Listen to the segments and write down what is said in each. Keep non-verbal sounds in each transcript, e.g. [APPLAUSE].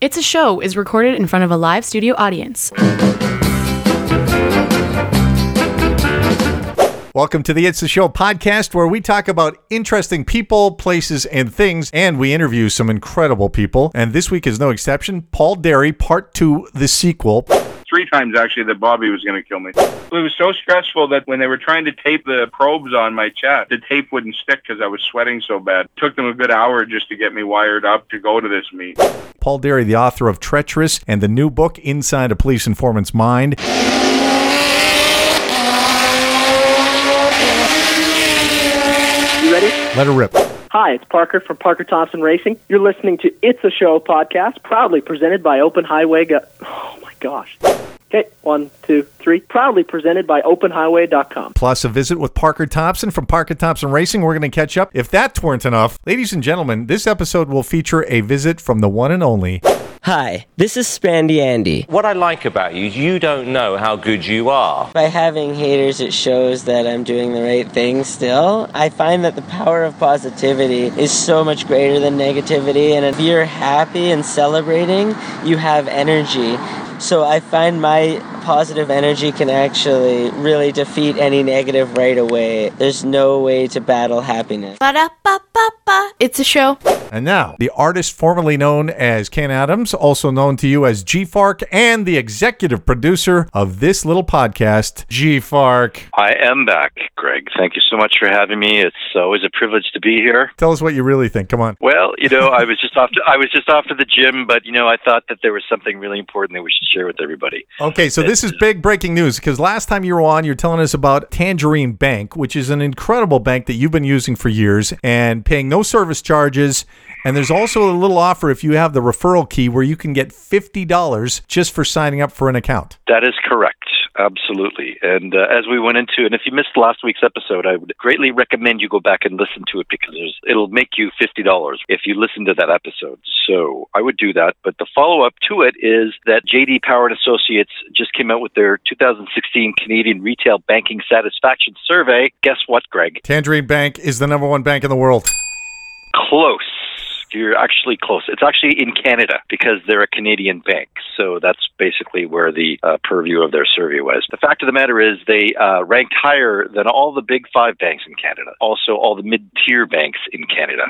It's a Show is recorded in front of a live studio audience. Welcome to the It's the Show podcast, where we talk about interesting people, places, and things, and we interview some incredible people. And this week is no exception. Paul Derry, part two, the sequel. Three times actually that Bobby was going to kill me. It was so stressful that when they were trying to tape the probes on my chest, the tape wouldn't stick because I was sweating so bad. It took them a good hour just to get me wired up to go to this meet. Paul Derry, the author of Treacherous and the new book, Inside a Police Informant's Mind. You ready? Let her rip. Hi, it's Parker from Parker Thompson Racing. You're listening to It's a Show podcast, proudly presented by Open Highway. Go- [SIGHS] oh my gosh. Okay, one, two, three. Proudly presented by OpenHighway.com. Plus a visit with Parker Thompson from Parker Thompson Racing. We're going to catch up. If that weren't enough, ladies and gentlemen, this episode will feature a visit from the one and only Hi, this is Spandy Andy. What I like about you is you don't know how good you are. By having haters, it shows that I'm doing the right thing still. I find that the power of positivity is so much greater than negativity, and if you're happy and celebrating, you have energy. So I find my positive energy can actually really defeat any negative right away. There's no way to battle happiness. Ba-da-ba-ba-ba. It's a show. And now, the artist formerly known as Ken Adams, also known to you as G Fark, and the executive producer of this little podcast, G Fark. I am back, Greg. Thank you so much for having me. It's always a privilege to be here. Tell us what you really think. Come on. Well, you know, I was just [LAUGHS] off to I was just off to the gym, but you know, I thought that there was something really important that we should share with everybody. Okay, so this is big breaking news because last time you were on, you're telling us about Tangerine Bank, which is an incredible bank that you've been using for years and paying no service charges. And there's also a little offer if you have the referral key where you can get $50 just for signing up for an account. That is correct. Absolutely. And uh, as we went into, and if you missed last week's episode, I would greatly recommend you go back and listen to it because it'll make you $50 if you listen to that episode. So I would do that. But the follow up to it is that JD Power and Associates just came out with their 2016 Canadian Retail Banking Satisfaction Survey. Guess what, Greg? Tangerine Bank is the number one bank in the world. Close. You're actually close. It's actually in Canada because they're a Canadian bank. So that's basically where the uh, purview of their survey was. The fact of the matter is they uh, ranked higher than all the big five banks in Canada, also all the mid tier banks in Canada.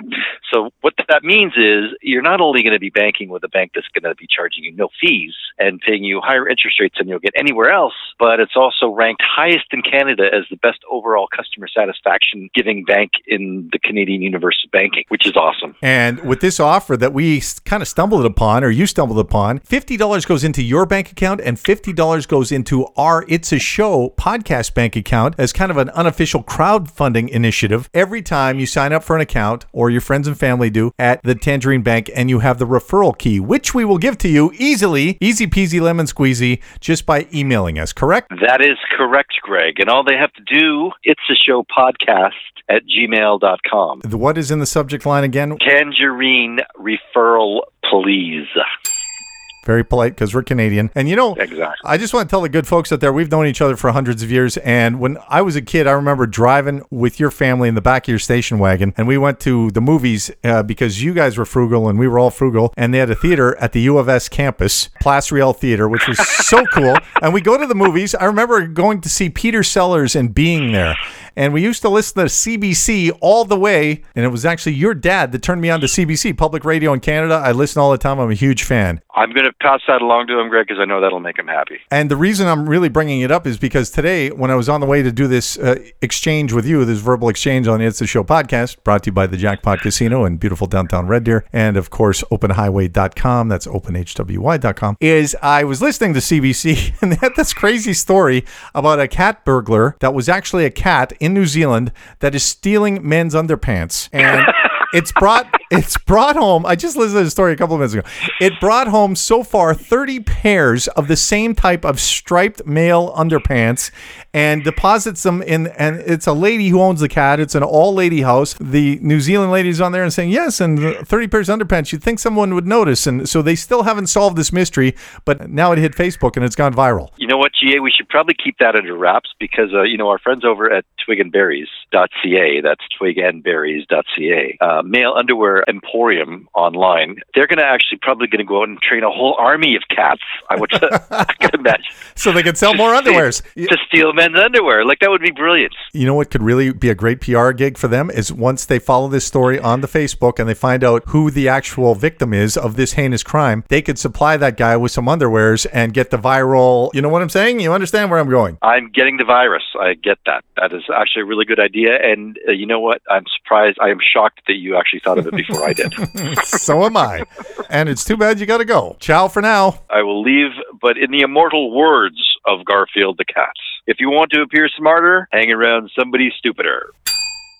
So what that means is you're not only going to be banking with a bank that's going to be charging you no fees and paying you higher interest rates than you'll get anywhere else, but it's also ranked highest in Canada as the best overall customer satisfaction giving bank in the Canadian universe of banking, which is awesome. And with this offer that we kind of stumbled upon, or you stumbled upon, $50 goes into your bank account and $50 goes into our It's a Show podcast bank account as kind of an unofficial crowdfunding initiative. Every time you sign up for an account, or your friends and family do, at the Tangerine Bank, and you have the referral key, which we will give to you easily, easy peasy lemon squeezy, just by emailing us, correct? That is correct, Greg. And all they have to do, it's a show podcast at gmail.com. What is in the subject line again? Tangerine referral, please. Very polite because we're Canadian. And you know, Exactly. I just want to tell the good folks out there, we've known each other for hundreds of years. And when I was a kid, I remember driving with your family in the back of your station wagon. And we went to the movies uh, because you guys were frugal and we were all frugal. And they had a theater at the U of S campus, Place Riel Theater, which was so cool. [LAUGHS] And we go to the movies. I remember going to see Peter Sellers and being there. And we used to listen to CBC all the way. And it was actually your dad that turned me on to CBC, public radio in Canada. I listen all the time. I'm a huge fan. I'm going to pass that along to him, Greg, because I know that'll make him happy. And the reason I'm really bringing it up is because today, when I was on the way to do this uh, exchange with you, this verbal exchange on the It's the Show podcast, brought to you by the Jackpot Casino in beautiful downtown Red Deer, and of course, openhighway.com, that's openhwy.com, is I was listening to CBC, [LAUGHS] and they had this crazy story about a cat burglar that was actually a cat in New Zealand that is stealing men's underpants. And. It's brought it's brought home. I just listened to the story a couple of minutes ago. It brought home so far 30 pairs of the same type of striped male underpants and deposits them in and it's a lady who owns the cat. It's an all lady house. The New Zealand lady's on there and saying, "Yes, and 30 pairs of underpants. You'd think someone would notice." And so they still haven't solved this mystery, but now it hit Facebook and it's gone viral. You know what, GA? We should probably keep that under wraps because, uh, you know, our friends over at twigandberries.ca, that's twigandberries.ca, uh, male underwear their emporium online, they're going to actually probably going to go out and train a whole army of cats. I would [LAUGHS] I can imagine So they can sell more underwears. to steal men's underwear. Like that would be brilliant. You know what could really be a great PR gig for them is once they follow this story on the Facebook and they find out who the actual victim is of this heinous crime, they could supply that guy with some underwears and get the viral. You know what I'm saying? You understand where I'm going? I'm getting the virus. I get that. That is actually a really good idea. And uh, you know what? I'm surprised. I am shocked that you actually thought of it before [LAUGHS] I did. [LAUGHS] so am I. And it's too bad you got to go. Ciao for now. I will leave, but in the immortal words of Garfield the cat. If you want to appear smarter, hang around somebody stupider.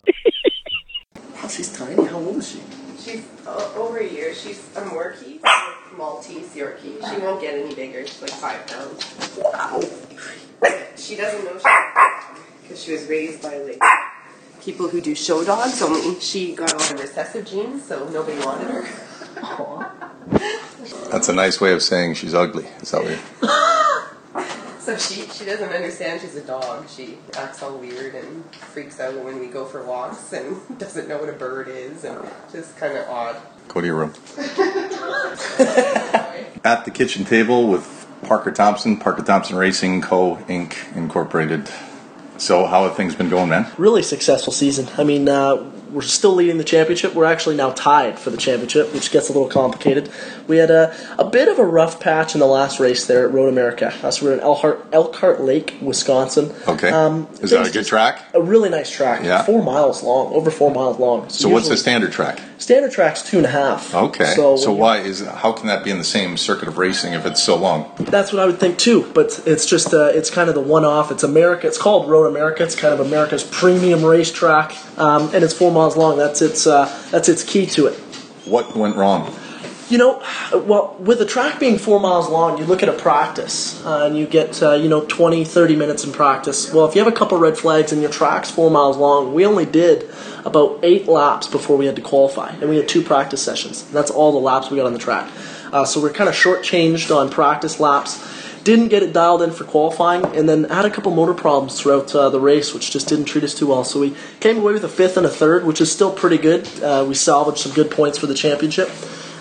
Oh, [LAUGHS] she's tiny. How old is she? She's uh, over a year. She's a Morkie, Maltese Yorkie. She won't get any bigger. She's like five pounds. Wow. She doesn't know she's because she was raised by like people who do show dogs. Only she got all the recessive genes, so nobody wanted her. [LAUGHS] That's a nice way of saying she's ugly. Is that what [LAUGHS] So she she doesn't understand she's a dog. She acts all weird and freaks out when we go for walks and [LAUGHS] doesn't know what a bird is and just kind of odd. Go to your room. At the kitchen table with Parker Thompson, Parker Thompson Racing Co. Inc. Incorporated. So, how have things been going, man? Really successful season. I mean, uh, we're still leading the championship. We're actually now tied for the championship, which gets a little complicated. We had a, a bit of a rough patch in the last race there at Road America. Uh, so we're in Elkhart, Elkhart Lake, Wisconsin. Okay. Um, Is that a good track? A really nice track. Yeah. Four miles long, over four miles long. So, what's the standard track? Standard track's two and a half. Okay. So, So, why is how can that be in the same circuit of racing if it's so long? That's what I would think too, but it's just uh, it's kind of the one-off. It's America. It's called Road America. It's kind of America's premium racetrack, um, and it's four miles long. That's its uh, that's its key to it. What went wrong? You know, well, with the track being four miles long, you look at a practice uh, and you get, uh, you know, 20, 30 minutes in practice. Well, if you have a couple red flags and your track's four miles long, we only did about eight laps before we had to qualify. And we had two practice sessions. That's all the laps we got on the track. Uh, so we're kind of shortchanged on practice laps. Didn't get it dialed in for qualifying, and then had a couple motor problems throughout uh, the race, which just didn't treat us too well. So we came away with a fifth and a third, which is still pretty good. Uh, we salvaged some good points for the championship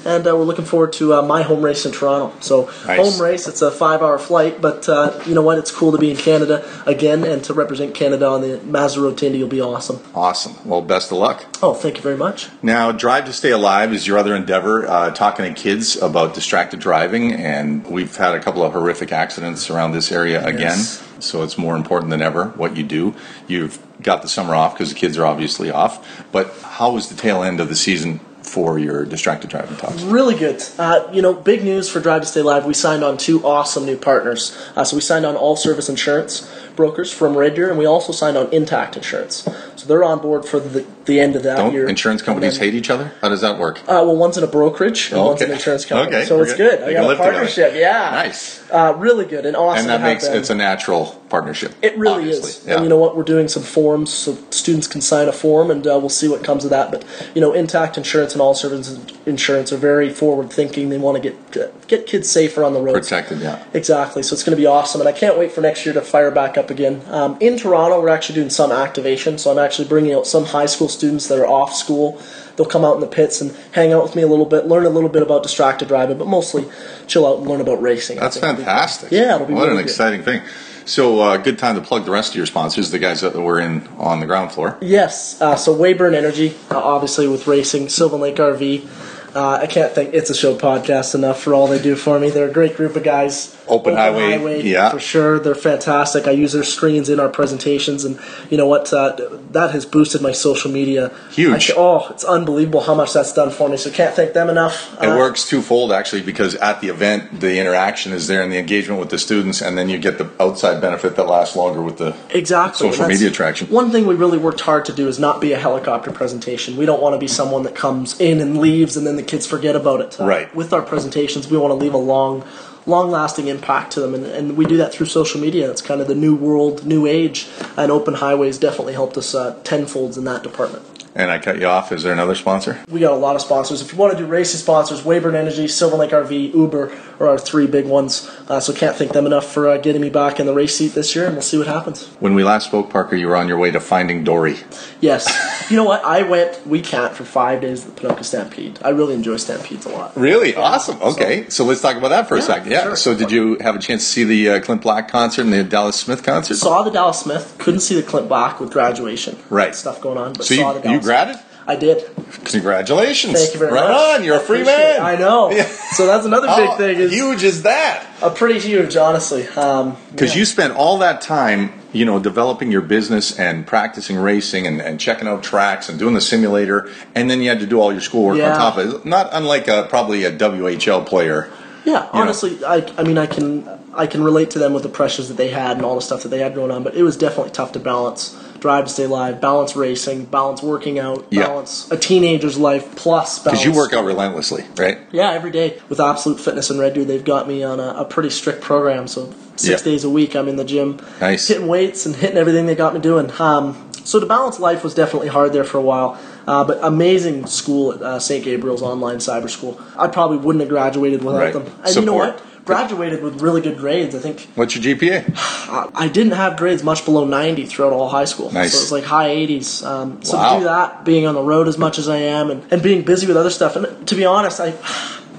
and uh, we're looking forward to uh, my home race in Toronto. So Nice. home race, it's a five-hour flight, but uh, you know what? It's cool to be in Canada again and to represent Canada on the Mazda Tindy will be awesome. Awesome. Well, best of luck. Oh, thank you very much. Now, Drive to Stay Alive is your other endeavor, uh, talking to kids about distracted driving, and we've had a couple of horrific accidents around this area again. So it's more important than ever what you do. You've got the summer off because the kids are obviously off. But how was the tail end of the season for your distracted driving talks? Really good. Uh, you know, big news for Drive to Stay Live. We signed on two awesome new partners. Uh, so we signed on All Service Insurance brokers from Red Deer, and we also signed on Intact Insurance. So they're on board for the, the end of that Don't year. insurance companies then- hate each other? How does that work? Uh, well, one's in a brokerage and Oh, one's okay. an insurance company. Okay, so it's good. good. I got a live together. partnership. Yeah. Nice. Uh, really good and awesome. And that makes them. it's a natural partnership. It really obviously. is. Yeah. And you know what? We're doing some forms so students can sign a form and uh, we'll see what comes of that. But, you know, Intact Insurance and All Service Insurance are very forward thinking. They want to get get kids safer on the road. Protected, yeah. Exactly. So it's going to be awesome. And I can't wait for next year to fire back up again. Um, in Toronto, we're actually doing some activation. So I'm actually bringing out some high school students that are off school. They'll come out in the pits and hang out with me a little bit, learn a little bit about distracted driving, but mostly chill out and learn about racing. That's fantastic. Yeah, it'll be What really an good. exciting thing. So, uh, good time to plug the rest of your sponsors, the guys that were in on the ground floor. Yes. Uh, so Wayburn Energy, uh, obviously with racing, Sylvan Lake RV. Uh, I can't thank It's a Show podcast enough for all they do for me. They're a great group of guys. Open Highway, yeah. for sure. They're fantastic. I use their screens in our presentations, and you know what? Uh, that has boosted my social media. Huge. I- oh, it's unbelievable how much that's done for me. So can't thank them enough. It Uh, works twofold actually because at the event the interaction is there and the engagement with the students, and then you get the outside benefit that lasts longer with the Exactly. social media traction. One thing we really worked hard to do is not be a helicopter presentation. We don't want to be someone that comes in and leaves and then the kids forget about it. Uh, Right. With our presentations, we want to leave a long, long lasting impact to them. And, and we do that through social media. It's kind of the new world, new age. And Open Highways definitely helped us uh, tenfolds in that department. And I cut you off. Is there another sponsor? We got a lot of sponsors. If you want to do racing sponsors, Wayburn Energy, Sylvan Lake RV, Uber are our three big ones. Uh, so can't thank them enough for uh, getting me back in the race seat this year, and we'll see what happens. When we last spoke, Parker, you were on your way to finding Dory. Yes. you know what? I went we can't for five days at the Ponoka Stampede. I really enjoy Stampedes a lot. Really? Awesome. Okay. So, let's talk about that for a second. Yeah. sure. So did you have a chance to see the uh, Clint Black concert and the Dallas Smith concert? Saw the Dallas Smith, couldn't see the Clint Black with graduation. Right. Stuff going on, but So saw you, the you? I did. Congratulations. Thank you very right much. on. You're a I free appreciate it. man. I know. So that's another big thing. Is huge is that? A pretty huge, honestly. Um, Because you spent all that time, you know, developing your business and practicing racing and, and checking out tracks and doing the simulator, and then you had to do all your schoolwork Yeah. on top of it. Not unlike a, probably a WHL player. Yeah, honestly, I, I mean, I can I can relate to them with the pressures that they had and all the stuff that they had going on, but it was definitely tough to balance. Drive to stay Live, balance racing, balance working out, Yeah. balance a teenager's life plus. Because you work out relentlessly, right? Yeah, every day with Absolute Fitness and Red Deer, they've got me on a, a pretty strict program. So six Yeah. days a week, I'm in the gym, Nice. hitting weights and hitting everything they got me doing. Um, so to balance life was definitely hard there for a while. Uh, but amazing school at uh, St. Gabriel's Online Cyber School. I probably wouldn't have graduated without Right. them. And you know what? Graduated with really good grades. I think What's your GPA? I didn't have grades much below 90 throughout all high school. Nice. So it was like high 80s. Um, so Wow. to do that, being on the road as much as I am, and, and being busy with other stuff, and to be honest, I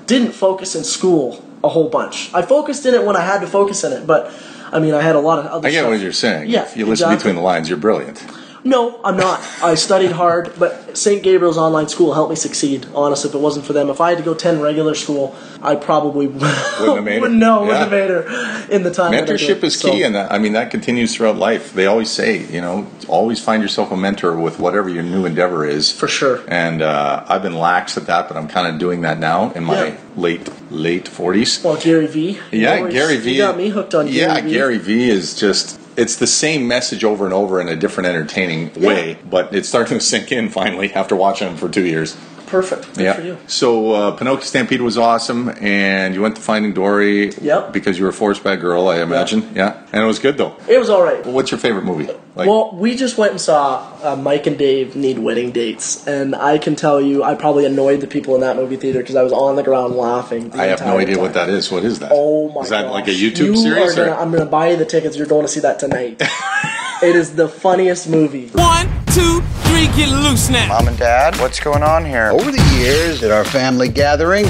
didn't focus in school a whole bunch. I focused in it when I had to focus in it, but I mean, I had a lot of other I get stuff. what you're saying. Yeah, If you listen between the lines, you're brilliant. No, I'm not. I studied hard, but St. Gabriel's online school helped me succeed. Honestly, if it wasn't for them, if I had to go 10 regular school, I probably [LAUGHS] wouldn't have made it. No, Yeah. wouldn't have made her in the time. that I did. Mentorship is key, So- and that, I mean that continues throughout life. They always say, you know, always find yourself a mentor with whatever your new endeavor is. For sure. And uh, I've been lax at that, but I'm kind of doing that now in my Yeah. late late 40s. Well, Gary V. Yeah, always- Gary V. Got me hooked on Gary yeah, V. Gary V is just. It's the same message over and over in a different entertaining way, but it's starting to sink in finally after watching them for two years. Perfect. Good yeah. for you. So uh, Ponoka Stampede was awesome, and you went to Finding Dory. Yep. Because you were a forced bag girl, I imagine. Yeah. And it was good though. It was all right. Well, what's your favorite movie? Like, well, we just went and saw uh, Mike and Dave Need Wedding Dates, and I can tell you, I probably annoyed the people in that movie theater because I was on the ground laughing. the I have no idea time. what that is. What is that? Oh my Is that gosh. like a YouTube You series? Gonna, I'm going to buy you the tickets. You're going to see that tonight. [LAUGHS] it is the funniest movie. One, two, three, get loose now. Mom and Dad, what's going on here? Over the years at our family gathering,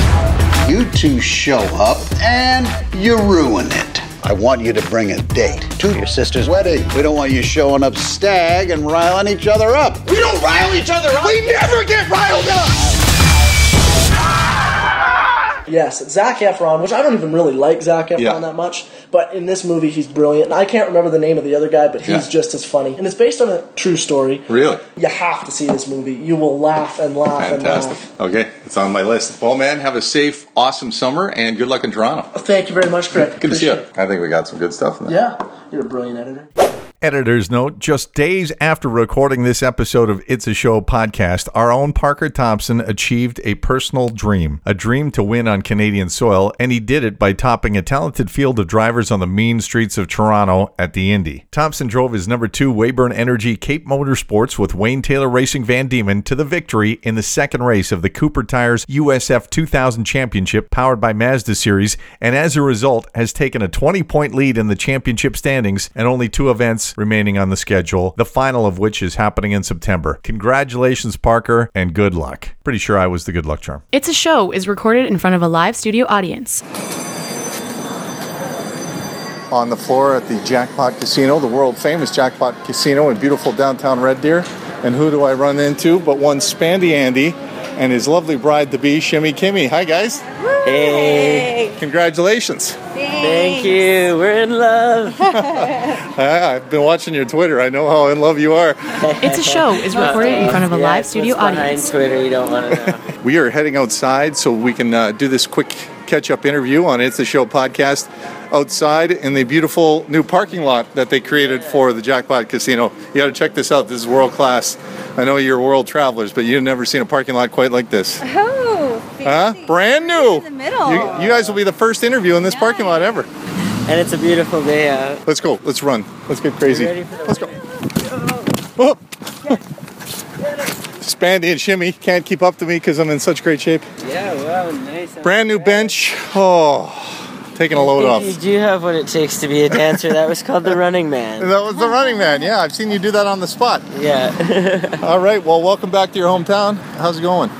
you two show up and you ruin it. I want you to bring a date to your sister's wedding. We don't want you showing up stag and riling each other up. We don't rile each other up. We never get riled up. Yes, Zac Efron, which I don't even really like Zac Efron Yeah. that much, but in this movie he's brilliant. And I can't remember the name of the other guy, but he's Yeah. just as funny. And it's based on a true story. Really? You have to see this movie. You will laugh and laugh Fantastic. and laugh. Okay, it's on my list. Well, man, have a safe, awesome summer, and good luck in Toronto. Thank you very much, Craig. Good to see you. I think we got some good stuff in there. Yeah, you're a brilliant editor. Editor's note just days after recording this episode of It's a Show podcast, our own Parker Thompson achieved a personal dream. A dream to win on Canadian soil, and he did it by topping a talented field of drivers on the mean streets of Toronto at the Indy. Thompson drove his number two Wayburn Energy Cape Motorsports with Wayne Taylor Racing Van Diemen to the victory in the second race of the Cooper Tires USF 2000 Championship powered by Mazda Series, and as a result has taken a 20 point lead in the championship standings and only two events remaining on the schedule, the final of which is happening in September. Congratulations, Parker, and good luck. Pretty sure I was the good luck charm. It's a Show is recorded in front of a live studio audience. on the floor at the Jackpot Casino, the world famous Jackpot Casino in beautiful downtown Red Deer. And who do I run into but one Spandy Andy and his lovely bride to be, Shimmy Kimmy. Hi, guys. Hey. Congratulations. Thank you. We're in love. [LAUGHS] I've been watching your Twitter. I know how in love you are. It's a Show is recorded in front of a Yeah, live it's studio what's behind audience. Twitter, you don't want to know. [LAUGHS] We are heading outside so we can uh, do this quick catch up interview on It's the Show podcast outside in the beautiful new parking lot that they created for the Jackpot Casino. You got to check this out. This is world class. I know you're world travelers, but you've never seen a parking lot quite like this. Oh, Huh? Brand new. in the middle. You, you guys will be the first interview in this parking lot ever. And it's a beautiful day out. Let's go. Let's run. Let's get crazy. ready for the Let's go. Oh. Spandy and Shimmy can't keep up to me because I'm in such great shape. Yeah, wow, nice. Brand new bench. Oh, taking a load off. [LAUGHS] You do have what it takes to be a dancer. That was called the [LAUGHS] Running Man. That was the running man. Yeah, I've seen you do that on the spot. Yeah. [LAUGHS] All right. Well, welcome back to your hometown. How's it going?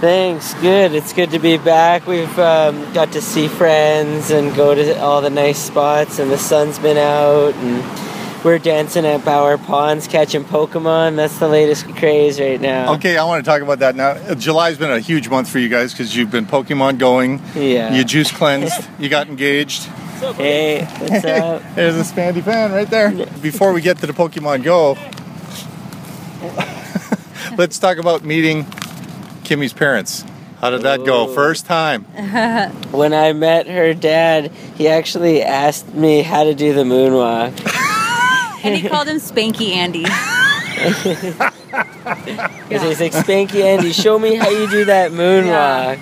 Thanks. Good. It's good to be back. We've um, got to see friends and go to all the nice spots, and the sun's been out, and we're dancing at Bower Ponds catching Pokemon. That's the latest craze right now. Okay, I want to talk about that now. Uh, July's been a huge month for you guys because you've been Pokemon going. Yeah. You juice cleansed. you got engaged. Hey, what's [LAUGHS] up? There's a Spandy fan right there. Before we get to the Pokemon Go, [LAUGHS] let's talk about meeting Kimmy's parents. How did that go? First time. [LAUGHS] when I met her dad, he actually asked me how to do the moonwalk. And he called him Spanky Andy. [LAUGHS] Because he's like, Spanky Andy, show me how you do that moonwalk.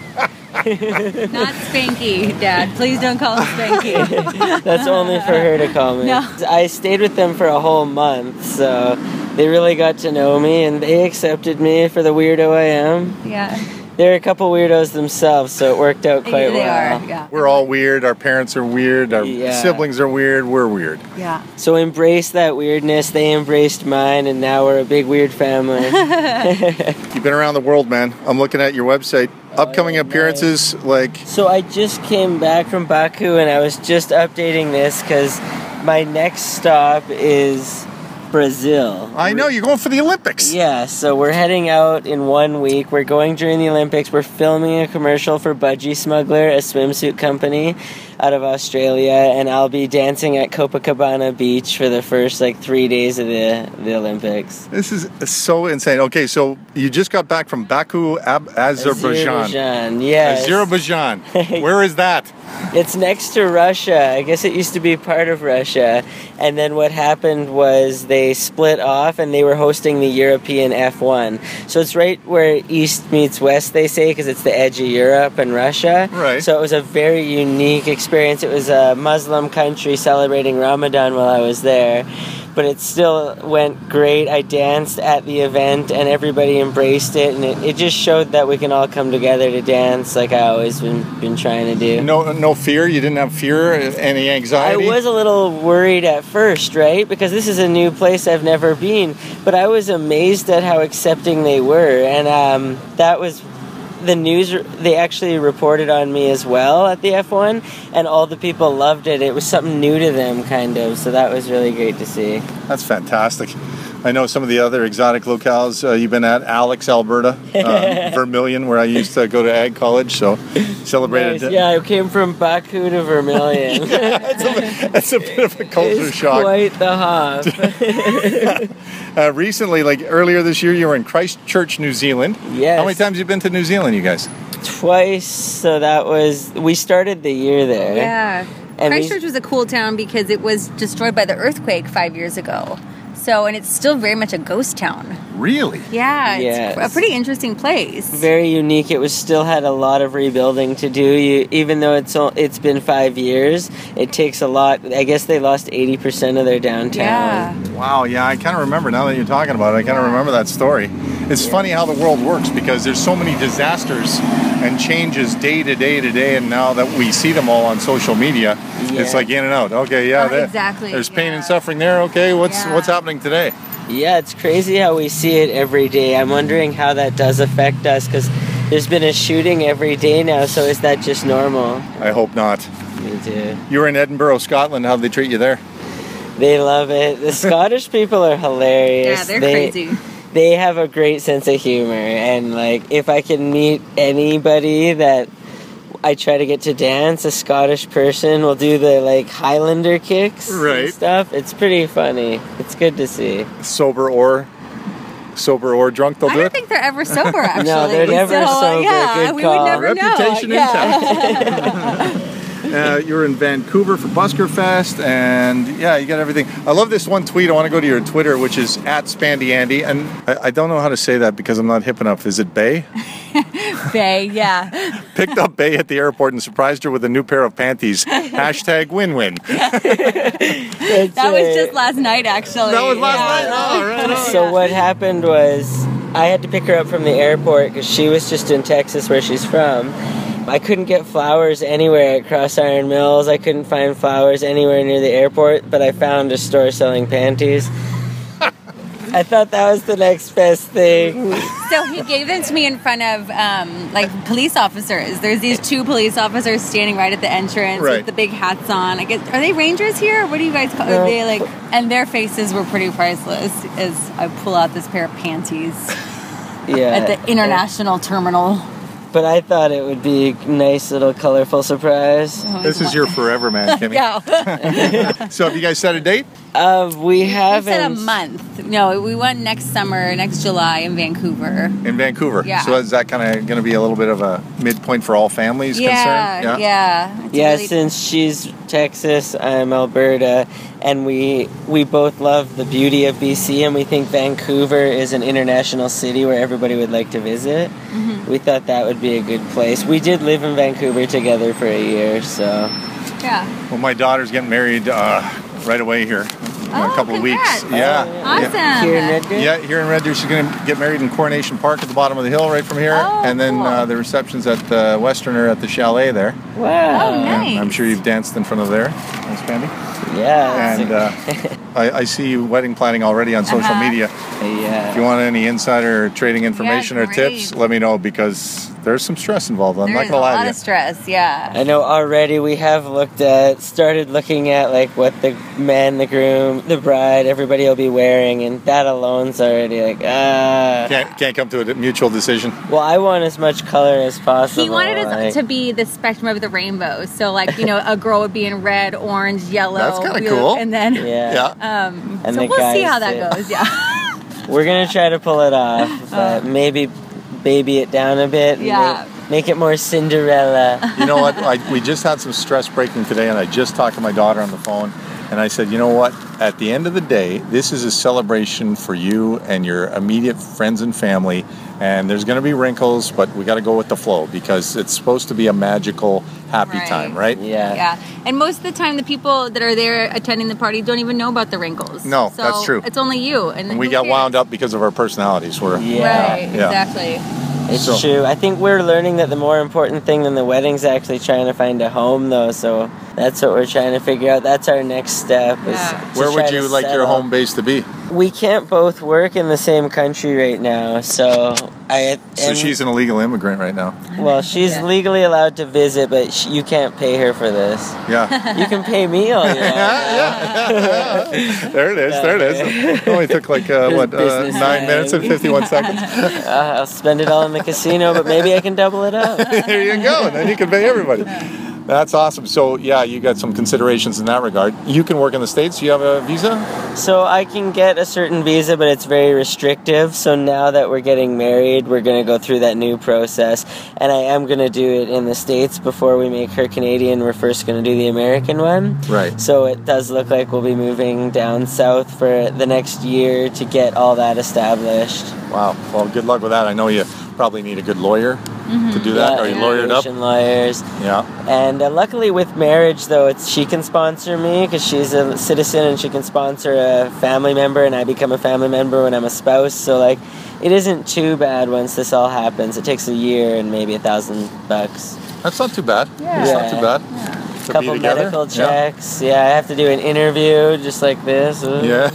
Not [LAUGHS] Spanky, Dad. Please don't call him Spanky. [LAUGHS] That's only for her to call me. No. I stayed with them for a whole month, so they really got to know me and they accepted me for the weirdo I am. Yeah. They're a couple weirdos themselves, so it worked out quite they well. are, yeah. We're all weird. Our parents are weird. Our Yeah. siblings are weird. We're weird. Yeah. So embrace that weirdness. They embraced mine, and now we're a big weird family. [LAUGHS] [LAUGHS] You've been around the world, man. I'm looking at your website. Upcoming oh, appearances, like So I just came back from Baku and I was just updating this because my next stop is Brazil. I know you're going for the Olympics. Yeah, so we're heading out in one week. We're going during the Olympics. We're filming a commercial for Budgy Smuggler, a swimsuit company out of Australia, and I'll be dancing at Copacabana Beach for the first like three days of the the Olympics. This is uh, so insane. Okay, so you just got back from Baku, Ab- Azerbaijan. Azerbaijan, yes. Azerbaijan. [LAUGHS] Where is that? It's next to Russia. I guess it used to be part of Russia. And then what happened was they split off and they were hosting the European F1. So it's right where East meets West, they say, because it's the edge of Europe and Russia. Right. So it was a very unique experience. It was a Muslim country celebrating Ramadan while I was there. But it still went great. I danced at the event and everybody embraced it. And it, it just showed that we can all come together to dance like I always been, been trying to do. No, no fear. You didn't have fear, any anxiety. I was a little worried at first, right? Because this is a new place I've never been. But I was amazed at how accepting they were. And um, that was the news, they actually reported on me as well at the F1. And all the people loved it. It was something new to them, kind of. So that was really great to see. That's fantastic. I know some of the other exotic locales uh, you've been at. Alix, Alberta, uh, [LAUGHS] Vermilion, where I used to go to ag college. So celebrated. Nice. Yeah, I came from Baku to Vermilion. [LAUGHS] That's a bit of a [LAUGHS] culture it's shock. quite the hop. Uh, recently, like earlier this year, you were in Christchurch, New Zealand. Yes. How many times have you been to New Zealand, you guys? Twice. So that was, we started the year there. Yeah. And we- Christchurch was a cool town because it was destroyed by the earthquake five years ago. So, and it's still very much a ghost town. Really? Yeah, it's a pretty interesting place. very unique. It was still had a lot of rebuilding to do. You, even though it's o- it's been five years, it takes a lot. I guess they lost eighty percent of their downtown. Yeah. Wow, yeah, I kind of remember now that you're talking about it. I kind of remember that story. It's funny how the world works because there's so many disasters and changes day to day to day, and now that we see them all on social media, it's like in and out. Okay, yeah, oh, there- exactly, There's pain and suffering there. Okay, what's Yeah. what's happening today? Yeah, it's crazy how we see it every day. I'm wondering how that does affect us because there's been a shooting every day now. So is that just normal? I hope not. Me too. You were in Edinburgh, Scotland. How'd they treat you there? They love it. The Scottish people are hilarious. Yeah, they're They- crazy. They have a great sense of humor, and like if I can meet anybody that I try to get to dance, a Scottish person will do the like Highlander kicks Right. and stuff. It's pretty funny. It's good to see. Sober or sober or drunk, they'll I do don't it. think they're ever sober, [LAUGHS] actually. No, they're never so, sober. Yeah, Good we call. would never Reputation know. Yeah. [LAUGHS] Uh, you were in Vancouver for Busker Fest, and yeah, you got everything. I love this one tweet. I want to go to your Twitter, which is at Spandy Andy, and I, I don't know how to say that because I'm not hip enough. Is it Bay? [LAUGHS] Bay, yeah. [LAUGHS] Picked up Bay at the airport and surprised her with a new pair of panties. [LAUGHS] Hashtag win win. That was just last night, actually. That was last Yeah. night? Oh, right on. So what happened was I had to pick her up from the airport because she was just in Texas, where she's from. I couldn't get flowers anywhere at Cross Iron Mills. I couldn't find flowers anywhere near the airport, but I found a store selling panties. [LAUGHS] I thought that was the next best thing. So he gave them to me in front of um, like police officers. There's these two police officers standing right at the entrance Right. with the big hats on. I guess are they rangers here? What do you guys call? Are they like? And their faces were pretty priceless. As I pull out this pair of panties [LAUGHS] Yeah. at the international terminal. But I thought it would be a nice little colorful surprise. This is your forever man, [LAUGHS] Kimmy. Yeah. [LAUGHS] So have you guys set a date? Uh, we We haven't. said a month. No, we went next summer, next July in Vancouver. In Vancouver. Yeah. So is that kind of going to be a little bit of a midpoint for all families Yeah, concerned? yeah. It's yeah, really- since she's Texas, I'm Alberta, and we we both love the beauty of BC, and we think Vancouver is an international city where everybody would like to visit. Mhm. We thought that would be a good place. We did live in Vancouver together for a year, so Yeah. Well, my daughter's getting married uh, right away here in a Oh, couple of weeks. congrats. Yeah. Awesome. Yeah. Here in Red Deer? Yeah, here in Red Deer, she's going to get married in Coronation Park at the bottom of the hill, right from here, Oh, and then cool. uh, the reception's at the Westerner at the chalet there. wow. Oh, Yeah, nice. I'm sure you've danced in front of there. Thanks, Pandy. Yeah, And uh, [LAUGHS] I, I see you wedding planning already on social Uh-huh. media. If you want any insider trading information or great. tips, let me know because there's some stress involved. I'm not There's going to a lie lot to you. of stress. Yeah. I know already we have looked at, started looking at like what the man, the groom, the bride, everybody will be wearing, and that alone's already like, ah. Can't, can't come to a mutual decision. Well, I want as much color as possible. He wanted us like- to be the spectrum of the rainbow. So, like, you know, a girl would be in red, orange, yellow. That's kinda we- cool. And then, Yeah. Yeah. Um, And so we'll see how that that- goes. Yeah. [LAUGHS] We're gonna try to pull it off, [LAUGHS] but maybe baby it down a bit. and Yeah. Make, make it more Cinderella. You know what? I, we just had some stress breaking today, and I just talked to my daughter on the phone, and I said, you know what? At the end of the day, this is a celebration for you and your immediate friends and family. And there's going to be wrinkles, but we got to go with the flow because it's supposed to be a magical, happy Right. time, right? yeah. yeah. And most of the time, the people that are there attending the party don't even know about the wrinkles. No, so that's true. It's only you. And, And we got wound up because of our personalities. We're Yeah. Right. Yeah. Exactly. It's So- true. I think we're learning that the more important thing than the wedding's is actually trying to find a home, though. So that's what we're trying to figure out. That's our next step. Yeah. to Where would you like your settle. home base to be? We can't both work in the same country right now, so I. So she's an illegal immigrant right now. Well, she's Yeah. legally allowed to visit, but sh- you can't pay her for this. Yeah. [LAUGHS] You can pay me all you want. [LAUGHS] [LAUGHS] there it is. There it is. It only took like, uh, what, uh, nine line. minutes and 51 seconds? Uh, I'll spend it all in the casino, but maybe I can double it up. there you go. And then you can pay everybody. That's awesome. So, yeah, you got some considerations in that regard. You can work in the States. You have a visa? So I can get a certain visa, but it's very restrictive. So now that we're getting married, we're going to go through that new process. And I am going to do it in the States before we make her Canadian. We're first going to do the American one. Right. So it does look like we'll be moving down south for the next year to get all that established. Wow. Well, good luck with that. I know you probably need a good lawyer to do that. Are you lawyered up? immigration lawyers. Yeah. And uh, luckily with marriage, though, it's she can sponsor me because she's a citizen and she can sponsor a family member, and I become a family member when I'm a spouse. So like, it isn't too bad once this all happens. It takes a year and maybe a thousand bucks. That's not too bad. Yeah. It's not too bad. To be couple together. medical Yeah. checks. Yeah. I have to do an interview just like this. Ooh. Yeah.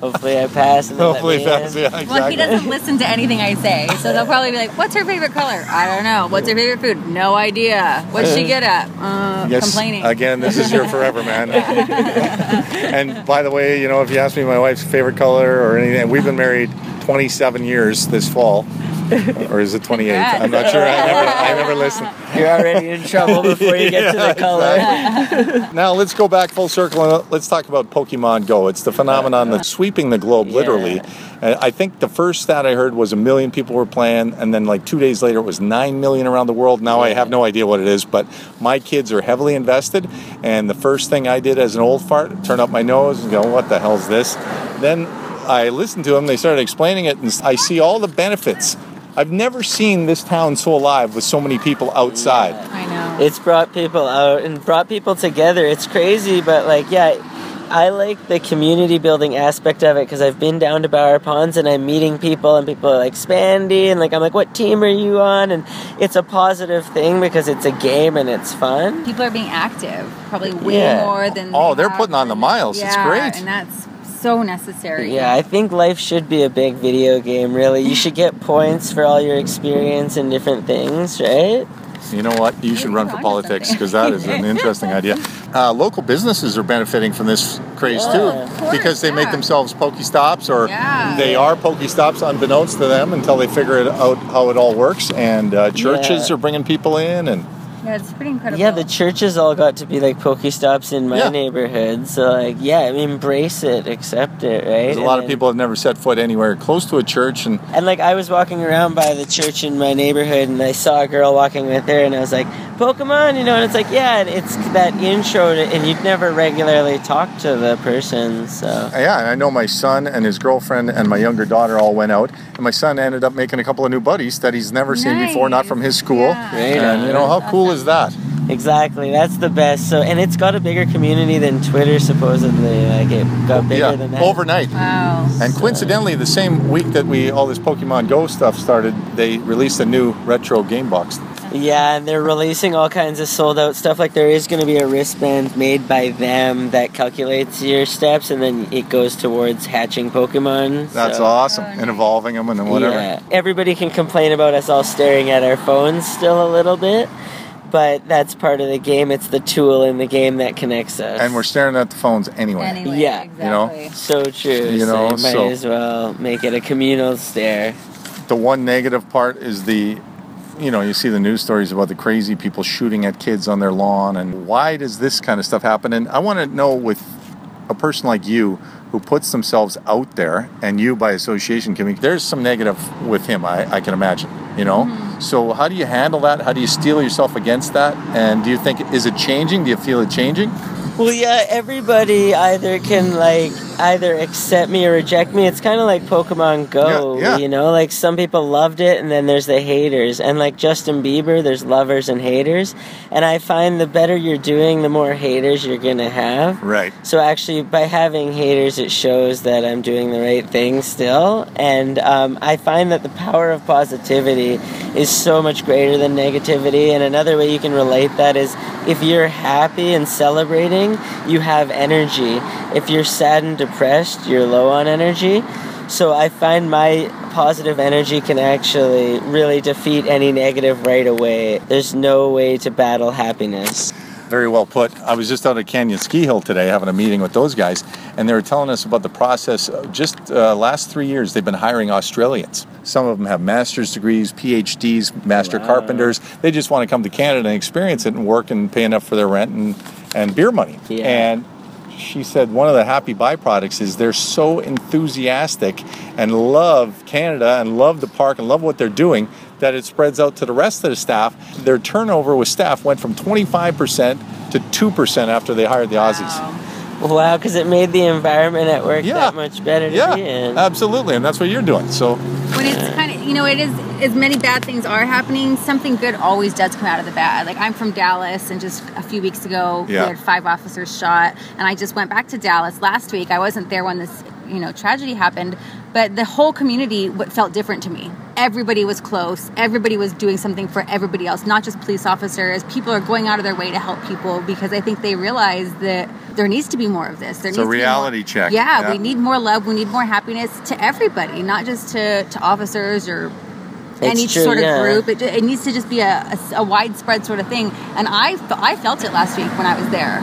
Hopefully I pass. And they Hopefully me that's in. yeah, Well, he doesn't listen to anything I say, so they'll probably be like, "What's her favorite color? I don't know. What's her favorite food? No idea. What's she good at? Uh, Yes, complaining." again, this is your [LAUGHS] forever, man. and by the way, you know, if you ask me my wife's favorite color or anything, we've been married 27 years this fall. [LAUGHS] Or is it 28? I'm not sure. I never, I never listened. You're already in trouble before you get to the [LAUGHS] color. Now let's go back full circle and let's talk about Pokemon Go. It's the phenomenon that's sweeping the globe, literally. I think the first stat I heard was a million people were playing, and then like two days later it was nine million around the world. Now I have no idea what it is, but my kids are heavily invested. And the first thing I did as an old fart, turn up my nose and go, "What the hell's this?" Then I listened to them. They started explaining it, and I see all the benefits. I've never seen this town so alive with so many people outside. I know. It's brought people out and brought people together. It's crazy, but like, yeah, I like the community building aspect of it because I've been down to Bower Ponds and I'm meeting people and people are like Spandy and like I'm like what team are you on and it's a positive thing because it's a game and it's fun. People are being active, probably way Yeah. more than. Oh, they they're have putting on the been. miles. It's great. and that's so necessary. Yeah, I think life should be a big video game. Really, you should get points for all your experience and different things, right? You know what? You should run for politics because that is an [LAUGHS] interesting idea. Uh, local businesses are benefiting from this craze Yeah, too of because they make themselves pokey stops, or Yeah. they are pokey stops unbeknownst to them until they figure it out how it all works. And uh, churches Yeah. are bringing people in and Yeah, it's pretty incredible. Yeah, the churches all got to be like Pokestops in my Yeah. neighborhood. So like, yeah, embrace it, accept it, right? there's a And lot of then- people have never set foot anywhere close to a church and And like I was walking around by the church in my neighborhood and I saw a girl walking with her and I was like, Pokemon, you know, and it's like, yeah, and it's that intro to, and you'd never regularly talk to the person, so. Yeah, and I know my son and his girlfriend and my younger daughter all went out, and my son ended up making a couple of new buddies that he's never seen before, not from his school. Great And you know how cool is that? Exactly, that's the best. So, and it's got a bigger community than Twitter supposedly. Like it got oh, bigger yeah, than that. overnight. Wow. And coincidentally, the same week that we all this Pokemon Go stuff started, they released a new retro game box. Yeah, and they're releasing all kinds of sold out stuff. Like there is going to be a wristband made by them that calculates your steps, and then it goes towards hatching Pokemon. That's so- awesome, oh, and evolving them and then whatever. Yeah, everybody can complain about us all staring at our phones still a little bit, but that's part of the game. It's the tool in the game that connects us. And we're staring at the phones anyway. Anyway, yeah, You know? so true. You so know, you might so- as well make it a communal stare. The one negative part is the, you know, you see the news stories about the crazy people shooting at kids on their lawn, and why does this kind of stuff happen? And I want to know with a person like you who puts themselves out there, and you by association, Kimmy, there's some negative with him, I, I can imagine, you know? Mm-hmm. So how do you handle that? How do you steel yourself against that? And do you think, is it changing? Do you feel it changing? Well, yeah, everybody either can like either accept me or reject me. It's kind of like Pokemon Go, Yeah, yeah. you know? Like some people loved it and then there's the haters. And like Justin Bieber, there's lovers and haters. And I find the better you're doing, the more haters you're going to have. Right. So actually, by having haters, it shows that I'm doing the right thing still. And um, I find that the power of positivity is so much greater than negativity. And another way you can relate that is if you're happy and celebrating, you have energy. If you're sad and depressed, you're low on energy. So I find my positive energy can actually really defeat any negative right away. There's no way to battle happiness. Very well put. I was just out at Canyon Ski Hill today having a meeting with those guys, and they were telling us about the process. uh, Just uh, last three years, they've been hiring Australians. Some of them have master's degrees, PhDs, master carpenters. They just want to come to Canada and experience it and work and pay enough for their rent and, and beer money. And she said one of the happy byproducts is they're so enthusiastic and love Canada and love the park and love what they're doing that it spreads out to the rest of the staff. Their turnover with staff went from 25% to 2% after they hired the Aussies. Wow, because it made the environment at work that much better to Yeah, be in. absolutely. And that's what you're doing. So, when it's kind of you know it is as many bad things are happening something good always does come out of the bad like i'm from dallas and just a few weeks ago Yeah. we had five officers shot and i just went back to dallas last week i wasn't there when this you know tragedy happened but the whole community felt different to me everybody was close everybody was doing something for everybody else not just police officers people are going out of their way to help people because i think they realize that there needs to be more of this there It's a needs to be more- reality check. yeah, Yeah. we need more love we need more happiness to everybody not just to, to officers or any true, sort of yeah. group it, it needs to just be a, a, a widespread sort of thing and I, I felt it last week when i was there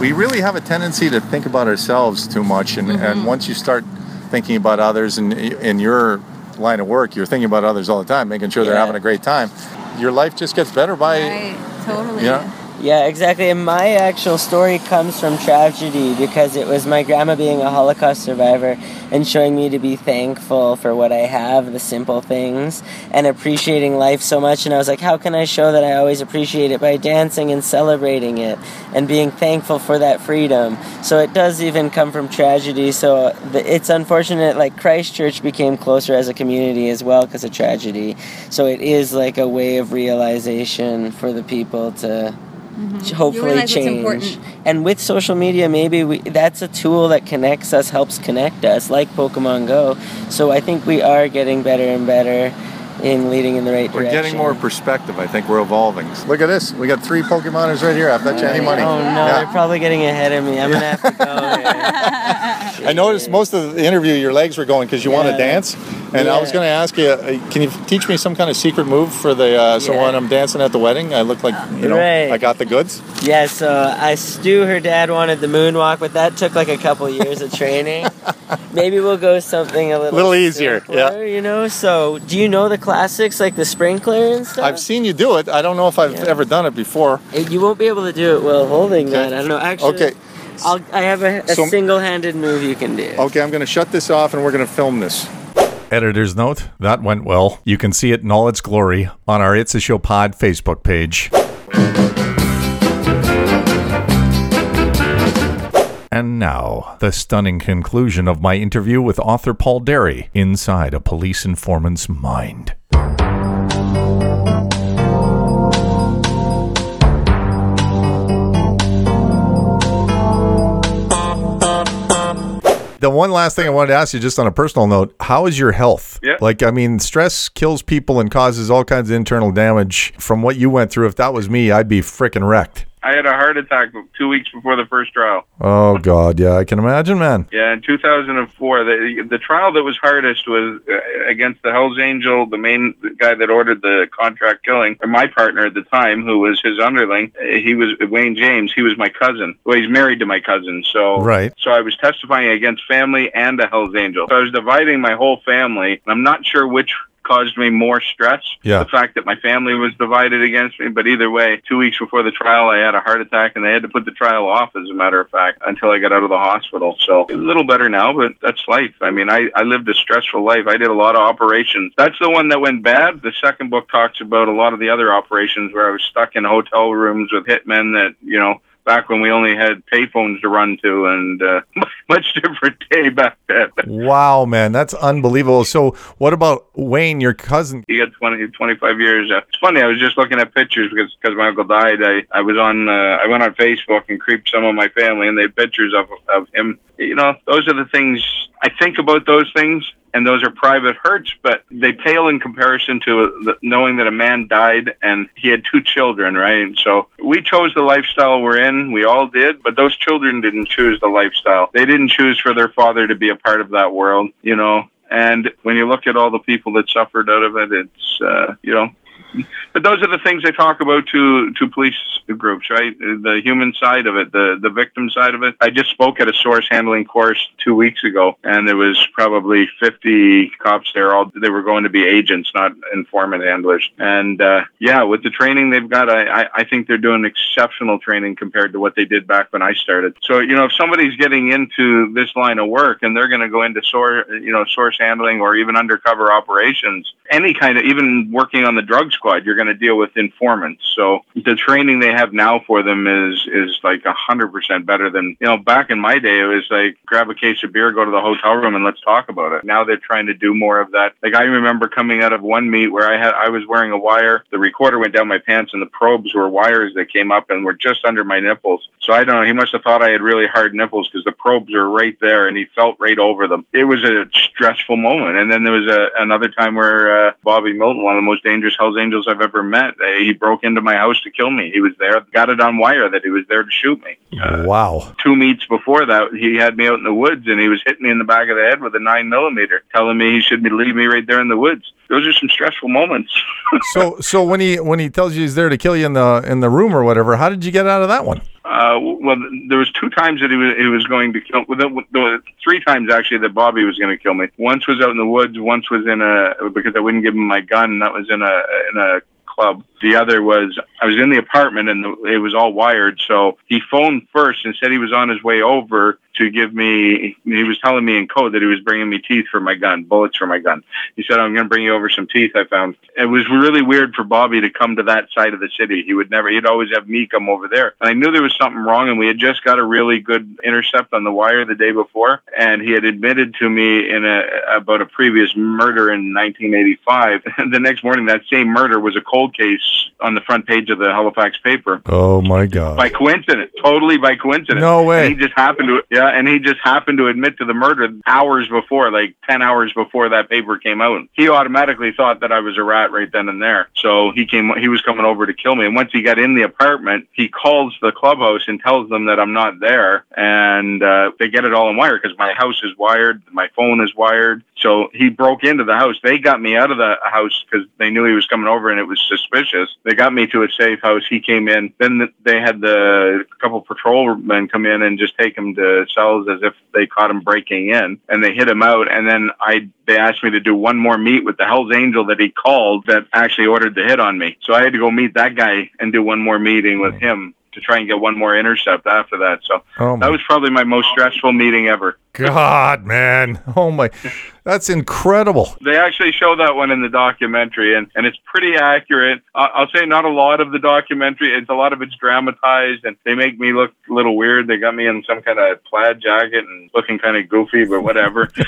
we really have a tendency to think about ourselves too much. And, Mm-hmm. and once you start thinking about others and in your line of work, you're thinking about others all the time, making sure they're having a great time. Your life just gets better by, totally. You know, Yeah, exactly. And my actual story comes from tragedy because it was my grandma being a Holocaust survivor and showing me to be thankful for what I have, the simple things, and appreciating life so much. And I was like, how can I show that I always appreciate it? By dancing and celebrating it and being thankful for that freedom. So it does even come from tragedy. So it's unfortunate, like Christchurch became closer as a community as well because of tragedy. So it is like a way of realization for the people to You hopefully change. And with social media, maybe we, that's a tool that connects us, helps connect us, like Pokemon Go. So I think we are getting better and better in leading in the right direction. We're direction. getting more perspective. I think we're evolving. Look at this. We got three Pokemoners right here. I bet you any money. Oh no, Yeah. they're probably getting ahead of me. I'm gonna [LAUGHS] have to go. I noticed most of the interview your legs were going because you want to dance, and I was going to ask you, uh, can you teach me some kind of secret move for the uh, so Yeah. when I'm dancing at the wedding, I look like you know Right. I got the goods. Yeah, so I Stu, her dad wanted the moonwalk, but that took like a couple years of training. [LAUGHS] Maybe we'll go something a little, Little easier, simpler, You know, so do you know the classics like the sprinkler and stuff? I've seen you do it. I don't know if I've ever done it before. You won't be able to do it while holding that. I don't know. Actually, Okay. I'll, I have a, a So- single-handed move you can do. Okay, I'm going to shut this off and we're going to film this. Editor's note, that went well. You can see it in all its glory on our It's a Show Pod Facebook page. And now, the stunning conclusion of my interview with author Paul Derry inside a police informant's mind. The one last thing I wanted to ask you, just on a personal note, how is your health? Yeah. Like, I mean, stress kills people and causes all kinds of internal damage. From what you went through, if that was me, I'd be freaking wrecked. I had a heart attack two weeks before the first trial. Oh, God. Yeah, I can imagine, man. Yeah, in 2004, the the trial that was hardest was uh, against the Hell's Angel, the main guy that ordered the contract killing. My partner at the time, who was his underling, he was Wayne James. He was my cousin. Well, he's married to my cousin, so Right. So I was testifying against family and a Hell's Angel. So I was dividing my whole family. I'm not sure which caused me more stress. Yeah. The fact that my family was divided against me, but either way, two weeks before the trial, I had a heart attack, and they had to put the trial off, as a matter of fact, until I got out of the hospital. So a little better now, but that's life. I mean, I, I lived a stressful life. I did a lot of operations. That's the one that went bad. The second book talks about a lot of the other operations where I was stuck in hotel rooms with hitmen that, you know, back when we only had payphones to run to, and uh, [LAUGHS] much different day back then. Wow, man. That's unbelievable. So, what about Wayne, your cousin? He got 20, 25 years. Uh, it's funny. I was just looking at pictures because because my uncle died. I I was on. Uh, I went on Facebook and creeped some of my family, and they had pictures of of him. You know, those are the things I think about. Those things, and those are private hurts, but they pale in comparison to knowing that a man died and he had two children. Right. And So we chose the lifestyle we're in. We all did, but those children didn't choose the lifestyle. They didn't choose for their father to be a part of that world. You know. And when you look at all the people that suffered out of it, it's uh, you know but those are the things they talk about to to police groups, right? The human side of it, the the victim side of it. I just spoke at a source handling course two weeks ago, and there was probably 50 cops there. All they were going to be agents, not informant handlers. And uh, yeah, with the training they've got, I, I I think they're doing exceptional training compared to what they did back when I started. So you know, if somebody's getting into this line of work and they're going to go into source, you know, source handling or even undercover operations, any kind of even working on the drug squad, you're going to deal with informants. So the training they have now for them is is like a hundred percent better than you know back in my day. It was like grab a case of beer, go to the hotel room, and let's talk about it. Now they're trying to do more of that. Like I remember coming out of one meet where I had I was wearing a wire. The recorder went down my pants, and the probes were wires that came up and were just under my nipples. So I don't know. He must have thought I had really hard nipples because the probes are right there, and he felt right over them. It was a stressful moment. And then there was a, another time where uh, Bobby Milton, one of the most dangerous Hell's Angels I've ever met, uh, he broke into my house to kill me. He was there, got it on wire that he was there to shoot me. wow. Two meets before that, he had me out in the woods, and he was hitting me in the back of the head with a nine millimeter, telling me he should be leave me right there in the woods. Those are some stressful moments. [LAUGHS] so, so when he when he tells you he's there to kill you in the in the room or whatever, how did you get out of that one? Uh, well, there was two times that he was he was going to kill. Well, there were three times actually that Bobby was going to kill me. Once was out in the woods. Once was in a because I wouldn't give him my gun. That was in a in a club. The other was I was in the apartment and the, it was all wired. So he phoned first and said he was on his way over to give me. He was telling me in code that he was bringing me teeth for my gun, bullets for my gun. He said I'm going to bring you over some teeth I found. It was really weird for Bobby to come to that side of the city. He would never. He'd always have me come over there. And I knew there was something wrong. And we had just got a really good intercept on the wire the day before. And he had admitted to me in a about a previous murder in 1985. [LAUGHS] the next morning, that same murder was a cold case on the front page of the Halifax paper. Oh my God. By coincidence, totally by coincidence. No way. And he just happened to, yeah, and he just happened to admit to the murder hours before, like 10 hours before that paper came out. He automatically thought that I was a rat right then and there. So he came, he was coming over to kill me. And once he got in the apartment, he calls the clubhouse and tells them that I'm not there. And uh, they get it all in wire because my house is wired, my phone is wired. So he broke into the house. They got me out of the house because they knew he was coming over and it was suspicious. They got me to a safe house. He came in. Then they had the couple patrolmen come in and just take him to cells as if they caught him breaking in. And they hit him out. And then I they asked me to do one more meet with the Hell's Angel that he called that actually ordered the hit on me. So I had to go meet that guy and do one more meeting with him to try and get one more intercept after that. So Oh, that was probably my most stressful meeting ever. God, man. Oh my. That's incredible. They actually show that one in the documentary, and, and it's pretty accurate. I- I'll say not a lot of the documentary. It's a lot of it's dramatized, and they make me look a little weird. They got me in some kind of plaid jacket and looking kind of goofy, but whatever. [LAUGHS]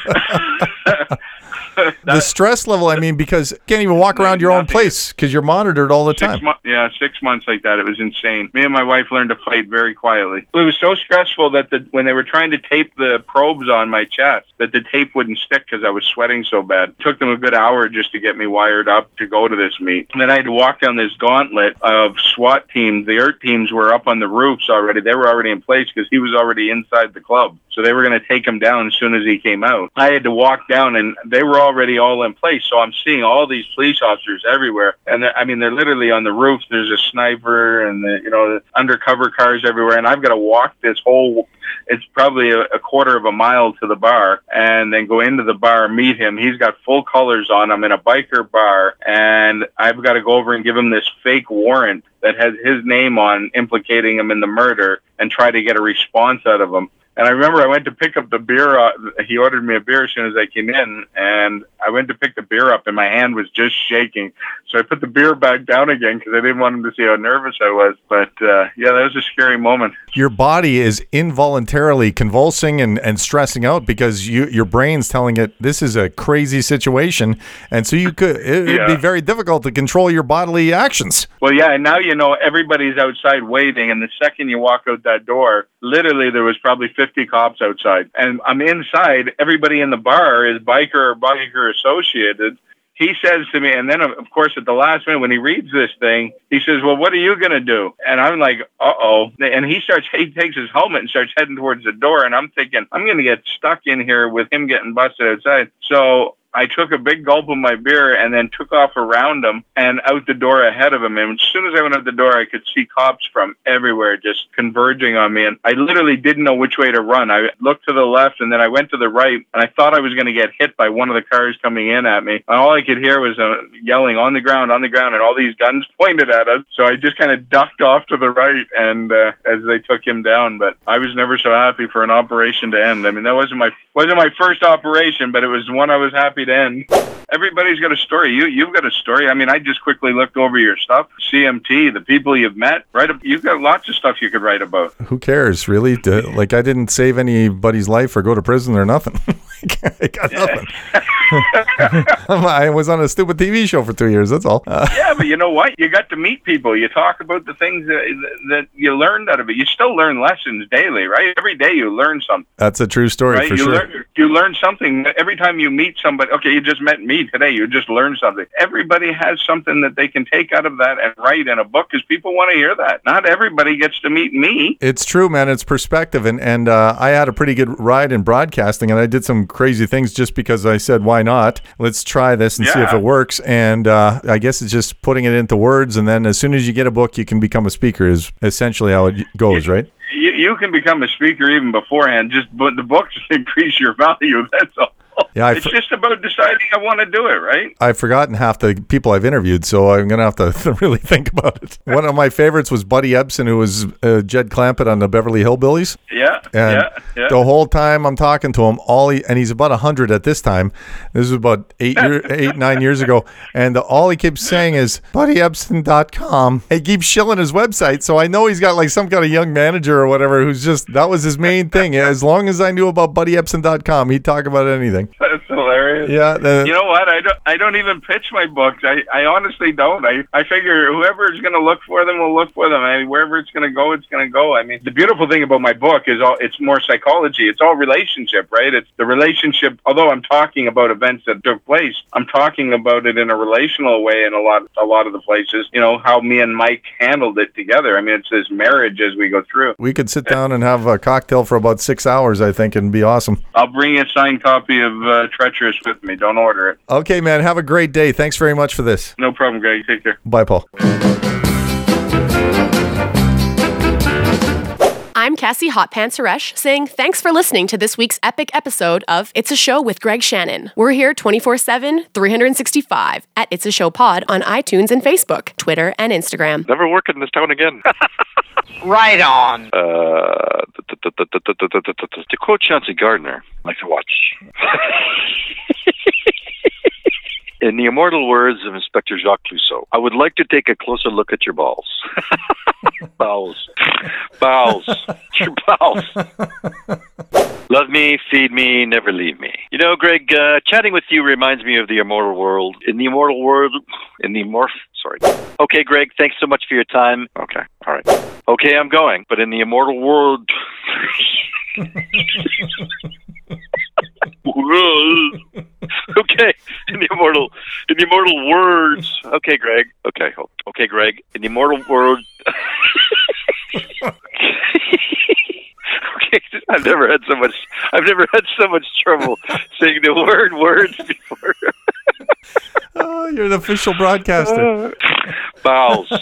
[LAUGHS] the stress level, I mean, because you can't even walk around your own place because you're monitored all the Six time. mo- yeah, six months like that. It was insane. Me and my wife learned to fight very quietly. It was so stressful that the, when they were trying to tape the probes on my chest, that the tape wouldn't stick because I was sweating so bad. It took them a good hour just to get me wired up to go to this meet. And then I had to walk down this gauntlet of SWAT teams. The ERT teams were up on the roofs already. They were already in place because he was already inside the club. So they were going to take him down as soon as he came out. I had to walk down, and they were already all in place. So I'm seeing all these police officers everywhere, and I mean they're literally on the roof. There's a sniper, and the, you know the undercover cars everywhere, and I've got to walk this whole. It's probably a, a quarter of a mile to the bar, and then go into the bar, meet him. He's got full colors on. I'm in a biker bar, and I've got to go over and give him this fake warrant that has his name on, implicating him in the murder, and try to get a response out of him. And I remember I went to pick up the beer. Uh, he ordered me a beer as soon as I came in, and I went to pick the beer up, and my hand was just shaking. So I put the beer back down again because I didn't want him to see how nervous I was. But uh, yeah, that was a scary moment. Your body is involuntarily convulsing and, and stressing out because you your brain's telling it this is a crazy situation, and so you could it, it'd be very difficult to control your bodily actions. Well, yeah, and now you know everybody's outside waiting, and the second you walk out that door, literally there was probably 50 cops outside, and I'm inside. Everybody in the bar is biker or biker associated. He says to me, and then of of course at the last minute when he reads this thing, he says, "Well, what are you gonna do?" And I'm like, "Uh oh!" And he starts, he takes his helmet and starts heading towards the door, and I'm thinking, I'm gonna get stuck in here with him getting busted outside. So I took a big gulp of my beer and then took off around him and out the door ahead of him. And as soon as I went out the door, I could see cops from everywhere just converging on me. And I literally didn't know which way to run. I looked to the left and then I went to the right and I thought I was going to get hit by one of the cars coming in at me. And all I could hear was uh, yelling on the ground, on the ground, and all these guns pointed at us. So I just kind of ducked off to the right and uh, as they took him down. But I was never so happy for an operation to end. I mean, that wasn't my wasn't my first operation, but it was one I was happy to end. Everybody's got a story. You you've got a story. I mean, I just quickly looked over your stuff, CMT, the people you've met. Right, you've got lots of stuff you could write about. Who cares, really? To- like I didn't save anybody's life or go to prison or nothing. [LAUGHS] I got nothing. [LAUGHS] I was on a stupid TV show for two years. That's all. Uh, [LAUGHS] yeah, but you know what? You got to meet people. You talk about the things that, that you learned out of it. You still learn lessons daily, right? Every day you learn something. that's a true story right? for you sure. learn you learn something every time you meet somebody. Okay, you just met me today. You just learned something. Everybody has something that they can take out of that and write in a book because people want to hear that. Not everybody gets to meet me. It's true, man. It's perspective, and and uh, I had a pretty good ride in broadcasting, and I did some crazy things just because I said, "Why not? Let's try this and see if it works." And uh, I guess it's just putting it into words, and then as soon as you get a book, you can become a speaker. Is essentially how it goes, right? You, you can become a speaker even beforehand. Just but the books [LAUGHS] increase your value. That's all. [LAUGHS] Yeah, I it's just about deciding I want to do it, right? I've forgotten half the people I've interviewed, so I'm gonna have to [LAUGHS] really think about it. One of my favorites was Buddy Ebsen, who was uh, Jed Clampett on the Beverly Hillbillies. Yeah, And yeah, yeah. the whole time I'm talking to him, all he and he's about hundred at this time. This is about eight year, [LAUGHS] eight nine years ago, and all he keeps saying is BuddyEbsen.com. He keeps shilling his website, so I know he's got like some kind of young manager or whatever who's just that was his main thing. As long as I knew about BuddyEbsen.com, he'd talk about anything. That's [LAUGHS] hilarious. you. Yeah, the- you know what? I don't. I don't even pitch my books. I, I honestly don't. I, I figure whoever is going to look for them will look for them. I mean, wherever it's going to go, it's going to go. I mean, the beautiful thing about my book is all. It's more psychology. It's all relationship, right? It's the relationship. Although I'm talking about events that took place, I'm talking about it in a relational way in a lot a lot of the places. You know how me and Mike handled it together. I mean, it's this marriage as we go through. We could sit down and have a cocktail for about six hours, I think, and be awesome. I'll bring you a signed copy of uh, Treacherous with me. Don't order it. Okay, man. Have a great day. Thanks very much for this. No problem, Greg. Take care. Bye, Paul. I'm Cassie Hot Pants Suresh saying thanks for listening to this week's epic episode of It's a Show with Greg Shannon. We're here 24 7, 365 at It's a Show Pod on iTunes and Facebook, Twitter, and Instagram. Never work in this town again. [LAUGHS] right on. Uh, to quote Chauncey Gardiner, I like to watch. [LAUGHS] In the immortal words of Inspector Jacques Clouseau, I would like to take a closer look at your balls. [LAUGHS] bowels. Bowels. [LAUGHS] Your bowels. Love me, feed me, never leave me. You know, Greg, uh, chatting with you reminds me of the immortal world. In the immortal world, in the morph. Sorry. Okay, Greg, thanks so much for your time. Okay, all right. Okay, I'm going. But in the immortal world. [LAUGHS] okay, in the immortal, in the immortal words. Okay, Greg. Okay. Okay, Greg. In the immortal world. [LAUGHS] [LAUGHS] [LAUGHS] okay, I've never had so much. I've never had so much trouble saying the word words before. [LAUGHS] oh, you're an official broadcaster. [LAUGHS] Bowels.